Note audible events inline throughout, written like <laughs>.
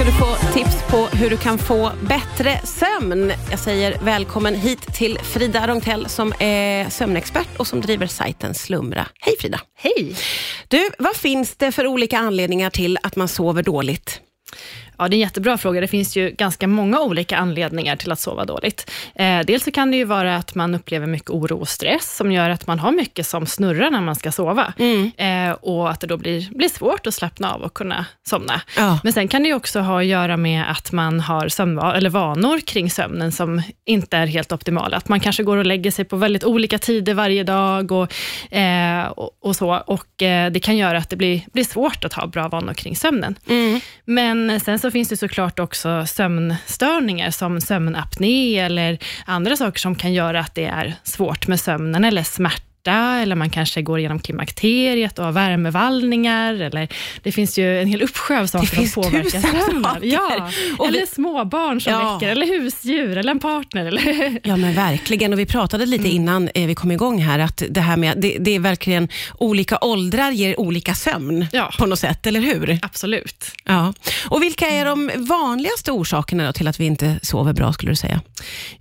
ska du få tips på hur du kan få bättre sömn. Jag säger välkommen hit till Frida Rongtell som är sömnexpert och som driver sajten Slumra. Hej Frida! Hej! Du, vad finns det för olika anledningar till att man sover dåligt? Ja, det är en jättebra fråga. Det finns ju ganska många olika anledningar till att sova dåligt. Eh, dels så kan det ju vara att man upplever mycket oro och stress, som gör att man har mycket som snurrar när man ska sova. Mm. Eh, och att det då blir, blir svårt att slappna av och kunna somna. Ja. Men sen kan det ju också ha att göra med att man har sömnva- eller vanor kring sömnen, som inte är helt optimala. Att man kanske går och lägger sig på väldigt olika tider varje dag och, eh, och, och, så. Och eh, det kan göra att det blir, blir svårt att ha bra vanor kring sömnen. Mm. Men sen så så finns det såklart också sömnstörningar, som sömnapné eller andra saker som kan göra att det är svårt med sömnen, eller smärta eller man kanske går igenom klimakteriet och har värmevallningar, eller det finns ju en hel uppsjö av saker som påverkar sömnen. Ja, och eller vi, småbarn som ja. väcker, eller husdjur, eller en partner. Eller. <laughs> Ja, men verkligen. Och vi pratade lite mm. innan eh, vi kom igång här, att det här med, det, det är verkligen olika åldrar ger olika sömn ja. på något sätt, eller hur? Absolut. Ja. Och vilka är de vanligaste orsakerna till att vi inte sover bra, skulle du säga?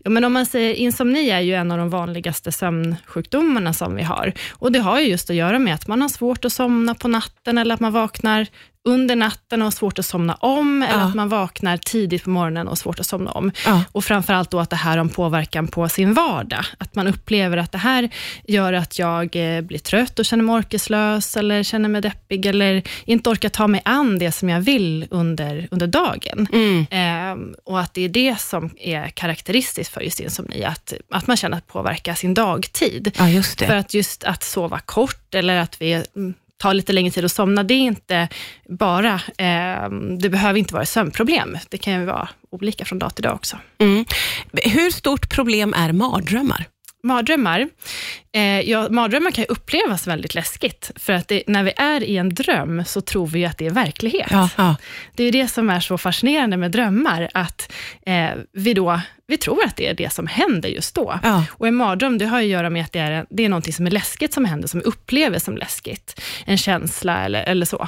Ja, men om man säger insomni är ju en av de vanligaste sömnsjukdomarna som som vi har. Och Det har ju just att göra med att man har svårt att somna på natten, eller att man vaknar under natten och har svårt att somna om, eller att man vaknar tidigt på morgonen och har svårt att somna om. Ja. Och framförallt då att det här har en påverkan på sin vardag. Att man upplever att det här gör att jag eh, blir trött och känner mig orkeslös, eller känner mig deppig, eller inte orkar ta mig an det som jag vill under, under dagen. Mm. Ehm, och att det är det som är karaktäristiskt för just insomni, att, att man känner att det påverkar sin dagtid. Ja, För att just att sova kort, eller att vi mm, tar lite längre tid att somna, det är inte bara, eh, det behöver inte vara sömnproblem. Det kan ju vara olika från dag till dag också. Mm. Hur stort problem är mardrömmar? Mardrömmar, eh, ja, mardrömmar kan upplevas väldigt läskigt, för att det, när vi är i en dröm så tror vi att det är verklighet. Ja, ja. Det är det som är så fascinerande med drömmar, att eh, vi då vi tror att det är det som händer just då. Ja. Och en mardröm, det har att göra med att det är, det är något som är läskigt som händer, som vi upplever som läskigt. En känsla eller, eller så.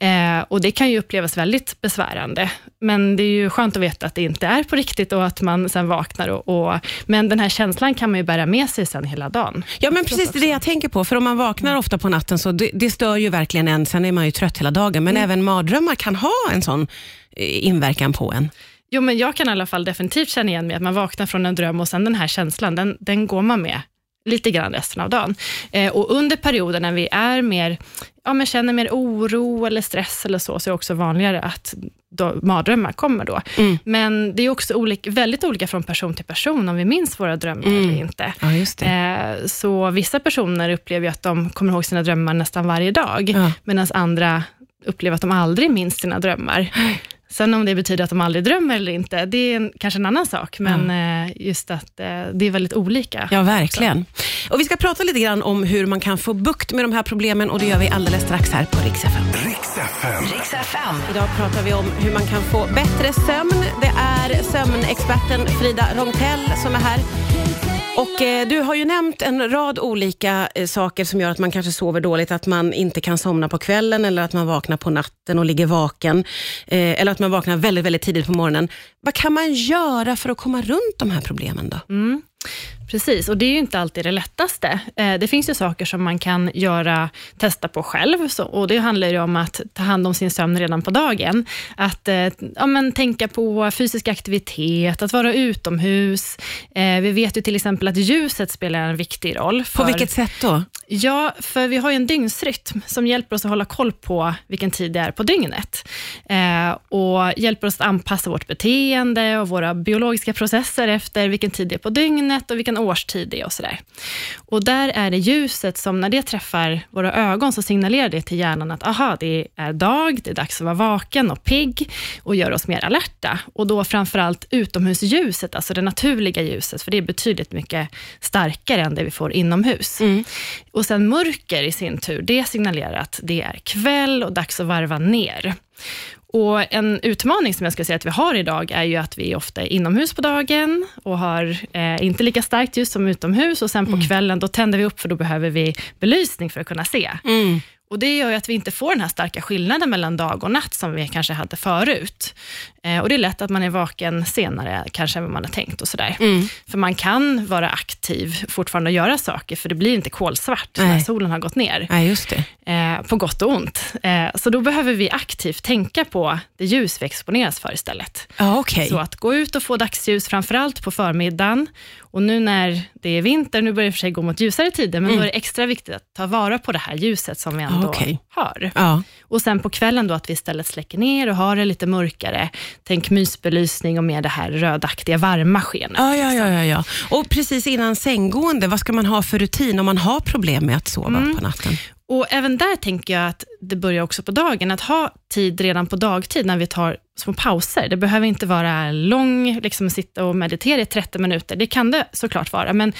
Eh, och det kan ju upplevas väldigt besvärande, men det är ju skönt att veta att det inte är på riktigt och att man sen vaknar. Och, och men den här känslan kan man ju bära med sig sen hela dagen. Ja, men precis det, det jag tänker på, för om man vaknar mm. ofta på natten, så det, det, stör ju verkligen en, sen är man ju trött hela dagen, men mm. även mardrömmar kan ha en sån eh, inverkan på en. Jo, men jag kan i alla fall definitivt känna igen mig, att man vaknar från en dröm och sen den här känslan, den, den går man med lite grann resten av dagen. Eh, och under perioder när vi är mer, ja, men känner mer oro eller stress eller så, så är det också vanligare att då, mardrömmar kommer då. Mm. Men det är också olika, väldigt olika från person till person, om vi minns våra drömmar mm. eller inte. Ja, eh, så vissa personer upplever att de kommer ihåg sina drömmar nästan varje dag, ja. medan andra upplever att de aldrig minns sina drömmar. Sen om det betyder att de aldrig drömmer eller inte, det är en, kanske en annan sak, men mm. just att eh, det är väldigt olika. Ja, verkligen. Så. Och Vi ska prata lite grann om hur man kan få bukt med de här problemen och det gör vi alldeles strax här på Rix FM. Rix FM. Idag pratar vi om hur man kan få bättre sömn. Det är sömnexperten Frida Rongtell som är här. Och eh, Du har ju nämnt en rad olika eh, saker som gör att man kanske sover dåligt. Att man inte kan somna på kvällen eller att man vaknar på natten och ligger vaken. Eh, eller att man vaknar väldigt, väldigt tidigt på morgonen. Vad kan man göra för att komma runt de här problemen då? Mm. Precis, och det är ju inte alltid det lättaste. Eh, det finns ju saker som man kan göra, testa på själv, och det handlar ju om att ta hand om sin sömn redan på dagen. Att eh, ja, men, tänka på fysisk aktivitet, att vara utomhus. Eh, vi vet ju till exempel att ljuset spelar en viktig roll. För, på vilket sätt då? Ja, för vi har ju en dygnsrytm som hjälper oss att hålla koll på vilken tid det är på dygnet. Och hjälper oss att anpassa vårt beteende och våra biologiska processer efter vilken tid det är på dygnet och vilken årstid det är och sådär. Och där är det ljuset som, när det träffar våra ögon, så signalerar det till hjärnan att aha, det är dag, det är dags att vara vaken och pigg och gör oss mer alerta. Och då framförallt utomhusljuset, alltså det naturliga ljuset, för det är betydligt mycket starkare än det vi får inomhus. Mm. Och sen mörker i sin tur, det signalerar att det är kväll och dags att varva ner. Och En utmaning som jag skulle säga att vi har idag är ju att vi ofta är inomhus på dagen och har eh, inte lika starkt ljus som utomhus och sen på mm. kvällen då tänder vi upp för då behöver vi belysning för att kunna se. Mm. Och Det gör att vi inte får den här starka skillnaden mellan dag och natt, som vi kanske hade förut. Eh, och Det är lätt att man är vaken senare, kanske än vad man har tänkt. och sådär. Mm. För man kan vara aktiv fortfarande och göra saker, för det blir inte kolsvart Nej. när solen har gått ner. Nej, just det. Eh, på gott och ont. Eh, så då behöver vi aktivt tänka på det ljus vi exponeras för istället. Ah, okay. Så att gå ut och få dagsljus, framför allt på förmiddagen. Och nu när det är vinter, nu börjar det för sig gå mot ljusare tider, men mm. då är det extra viktigt att ta vara på det här ljuset som vi ändå okay. har. Ah. Och sen på kvällen då att vi istället släcker ner och har det lite mörkare. Tänk mysbelysning och mer det här rödaktiga, varma skenet. Ah, ja, ja, ja, ja. Och precis innan sänggående, vad ska man ha för rutin om man har problem med att sova mm. på natten? Och Även där tänker jag att det börjar också på dagen, att ha tid redan på dagtid när vi tar små pauser. Det behöver inte vara lång, liksom sitta och meditera i 30 minuter. Det kan det såklart vara, men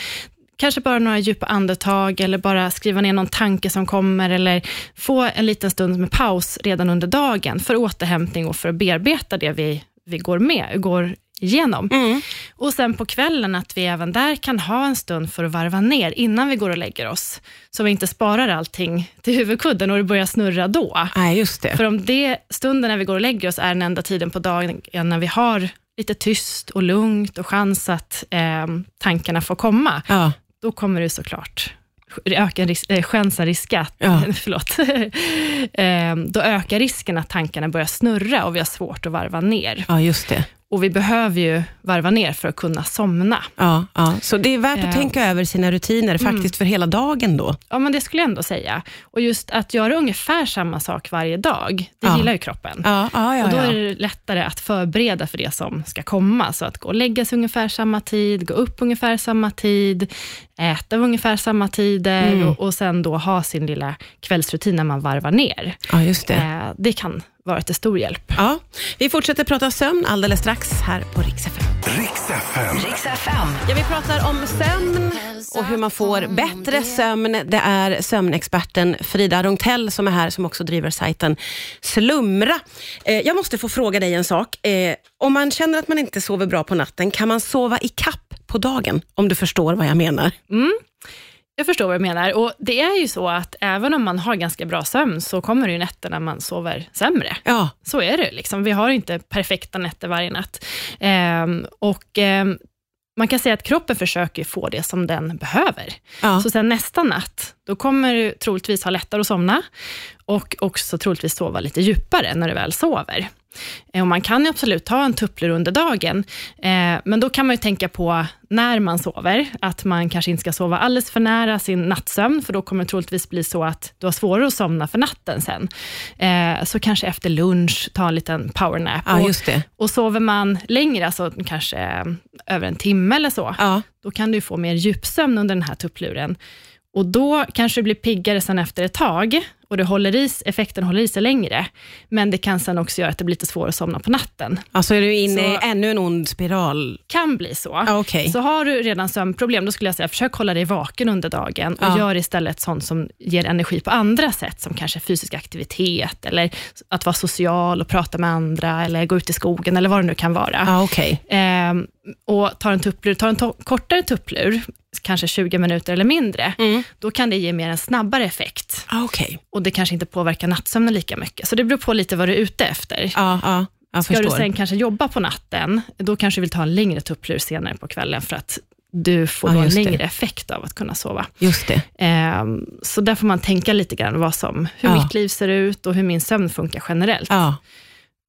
kanske bara några djupa andetag eller bara skriva ner någon tanke som kommer eller få en liten stund med paus redan under dagen för återhämtning och för att bearbeta det vi, vi går med, går igenom. Mm. Och sen på kvällen att vi även där kan ha en stund för att varva ner innan vi går och lägger oss. Så vi inte sparar allting till huvudkudden och det börjar snurra då. Nej, just det. För om det stunden när vi går och lägger oss är den enda tiden på dagen när vi har lite tyst och lugnt och chans att eh, tankarna får komma, ja. då kommer det såklart öka ris äh, chansen riska, ja. <laughs> förlåt, eh, då ökar risken att tankarna börjar snurra och vi har svårt att varva ner. Ja, just det. Och vi behöver ju varva ner för att kunna somna. Ja, ja. Så det är värt att eh. tänka över sina rutiner mm. faktiskt för hela dagen då? Ja, men det skulle jag ändå säga. Och just att göra ungefär samma sak varje dag, det ja. gillar ju kroppen. Ja, ja, ja, och då är det lättare att förbereda för det som ska komma. Så att gå och lägga sig ungefär samma tid, gå upp ungefär samma tid, äta ungefär samma tider mm. och, och sen då ha sin lilla kvällsrutin när man varvar ner. Ja, just det. Eh, det kan vara till stor hjälp. Ja, vi fortsätter prata sömn alldeles strax här på Rix FM. Rix FM. Ja, vi pratar om sömn och hur man får bättre sömn. Det är sömnexperten Frida Rongtell som är här, som också driver sajten Slumra. Eh, jag måste få fråga dig en sak. Eh, om man känner att man inte sover bra på natten, kan man sova i kapp på dagen? Om du förstår vad jag menar. Mm. Jag förstår vad du menar. Och Det är ju så att även om man har ganska bra sömn, så kommer det ju nätter när man sover sämre. Ja. Så är det. Liksom. Vi har inte perfekta nätter varje natt. Ehm, och ehm, man kan säga att kroppen försöker få det som den behöver. Ja. Så sen nästa natt, då kommer du troligtvis ha lättare att somna och också troligtvis sova lite djupare när du väl sover. Eh, och man kan ju absolut ta en tupplur under dagen, eh, men då kan man ju tänka på när man sover, att man kanske inte ska sova alldeles för nära sin nattsömn, för då kommer det troligtvis bli så att du har svårare att somna för natten sen. Eh, så kanske efter lunch, ta en liten powernap. Ja, just det. Och, och sover man längre, alltså kanske över en timme eller så, ja. då kan du få mer djupsömn under den här tuppluren. Och då kanske du blir piggare sen efter ett tag och det håller i, effekten håller i sig längre, men det kan sen också göra att det blir lite svårare att somna på natten. Alltså är du inne i ännu en ond spiral? Kan bli så. Ah, okay. Så har du redan sömnproblem, då skulle jag säga, försök hålla dig vaken under dagen och ah. gör istället sånt som ger energi på andra sätt, som kanske fysisk aktivitet, eller att vara social och prata med andra, eller gå ut i skogen, eller vad det nu kan vara. Ah, okay. eh, och tar en tupplur, tar en to kortare tupplur, kanske 20 minuter eller mindre, mm. då kan det ge mer en snabbare effekt. Ah, okay. Och det kanske inte påverkar nattsömnen lika mycket. Så det beror på lite vad du är ute efter. Ja, ja, jag Ska förstår. du sen kanske jobba på natten, då kanske du vill ta en längre tupplur senare på kvällen, för att du får ja, en längre det. effekt av att kunna sova. Just det. Um, så där får man tänka lite grann vad som, hur ja. mitt liv ser ut och hur min sömn funkar generellt. Ja.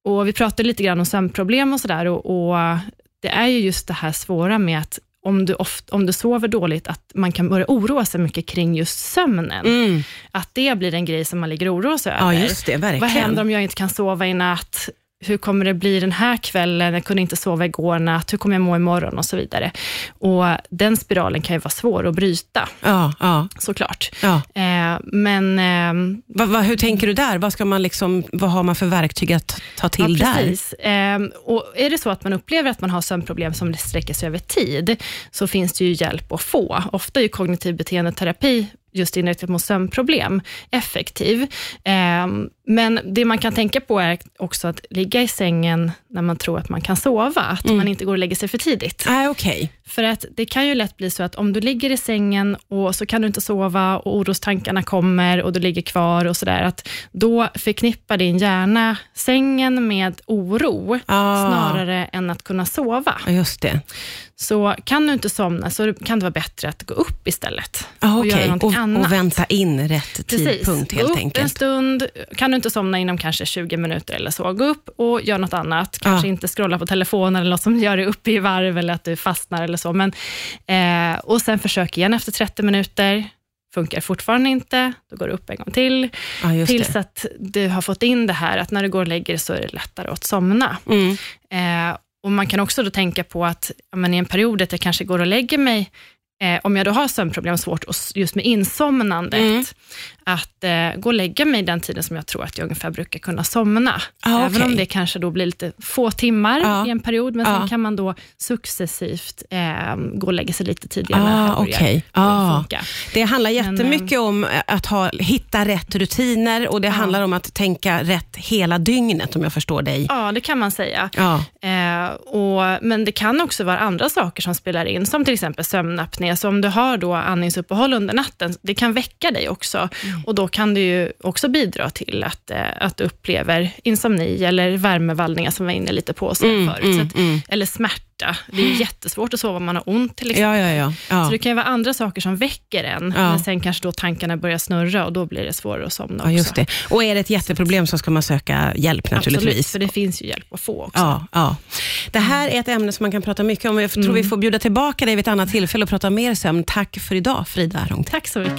Och Vi pratade lite grann om sömnproblem och sådär och, och det är ju just det här svåra med att om du, ofta, om du sover dåligt, att man kan börja oroa sig mycket kring just sömnen. Mm. Att det blir en grej som man ligger och oroar sig över. Ja, just det, verkligen. Vad händer om jag inte kan sova i natt? Hur kommer det bli den här kvällen? Jag kunde inte sova igår natt. Hur kommer jag må imorgon? Och så vidare. Och Den spiralen kan ju vara svår att bryta, ja, ja. såklart. Ja. Eh, men... Eh, va, va, hur tänker du där? Vad, ska man liksom, vad har man för verktyg att ta till ja, precis. där? Eh, och är det så att man upplever att man har sömnproblem som sträcker sig över tid, så finns det ju hjälp att få. Ofta är kognitiv beteendeterapi just inriktat mot sömnproblem effektiv. Eh, men det man kan tänka på är också att ligga i sängen när man tror att man kan sova, att mm. man inte går och lägger sig för tidigt. Ah, okay. För att det kan ju lätt bli så att om du ligger i sängen och så kan du inte sova och orostankarna kommer och du ligger kvar och sådär, att då förknippar din hjärna sängen med oro, Ah. snarare än att kunna sova. Just det. Så kan du inte somna så kan det vara bättre att gå upp istället Ah, och göra okej. någonting och, annat. och vänta in rätt tidpunkt Gå helt upp en enkelt. stund, kan du inte somna inom kanske 20 minuter eller så, gå upp och gör något annat. Kanske Ja. inte scrolla på telefonen eller något som gör dig uppe i varv eller att du fastnar eller så. Men, eh, och sen försök igen efter 30 minuter. Funkar fortfarande inte, då går du upp en gång till. Ja, tills det. att du har fått in det här att när du går och lägger dig så är det lättare att somna. Mm. Eh, och Man kan också då tänka på att men i en period att jag kanske går och lägger mig, eh, om jag då har sömnproblem, svårt och just med insomnandet, Mm. att eh, gå och lägga mig den tiden som jag tror att jag ungefär brukar kunna somna. Ah, Även om det kanske då blir lite få timmar Ja. i en period, men sen Ja. kan man då successivt eh, gå och lägga sig lite tidigare när det Ah, här börjar Ah. Det handlar Men, jättemycket om att ha, hitta rätt rutiner och det handlar om att tänka rätt hela dygnet om jag förstår dig. Ja, det kan man säga. Eh, och, men det kan också vara andra saker som spelar in, som till exempel sömnapné. Så om du har då andningsuppehåll under natten, det kan väcka dig också. Och då kan det ju också bidra till att, eh, att du upplever insomni eller värmevallningar, som vi var inne lite på Mm, förut. mm, att, mm. Eller smärta. Det är ju jättesvårt att sova om man har ont till exempel. Ja, ja, ja. Så det kan ju vara andra saker som väcker en, men sen kanske då tankarna börjar snurra och då blir det svårare att somna ja, också. just det. Och är det ett jätteproblem så ska man söka hjälp Absolut, naturligtvis. för det finns ju hjälp att få också. Ja, ja. Det här är ett ämne som man kan prata mycket om. Jag tror Mm. vi får bjuda tillbaka dig vid ett annat tillfälle och prata mer sömn. Tack för idag, Frida Rångtell. Tack så mycket.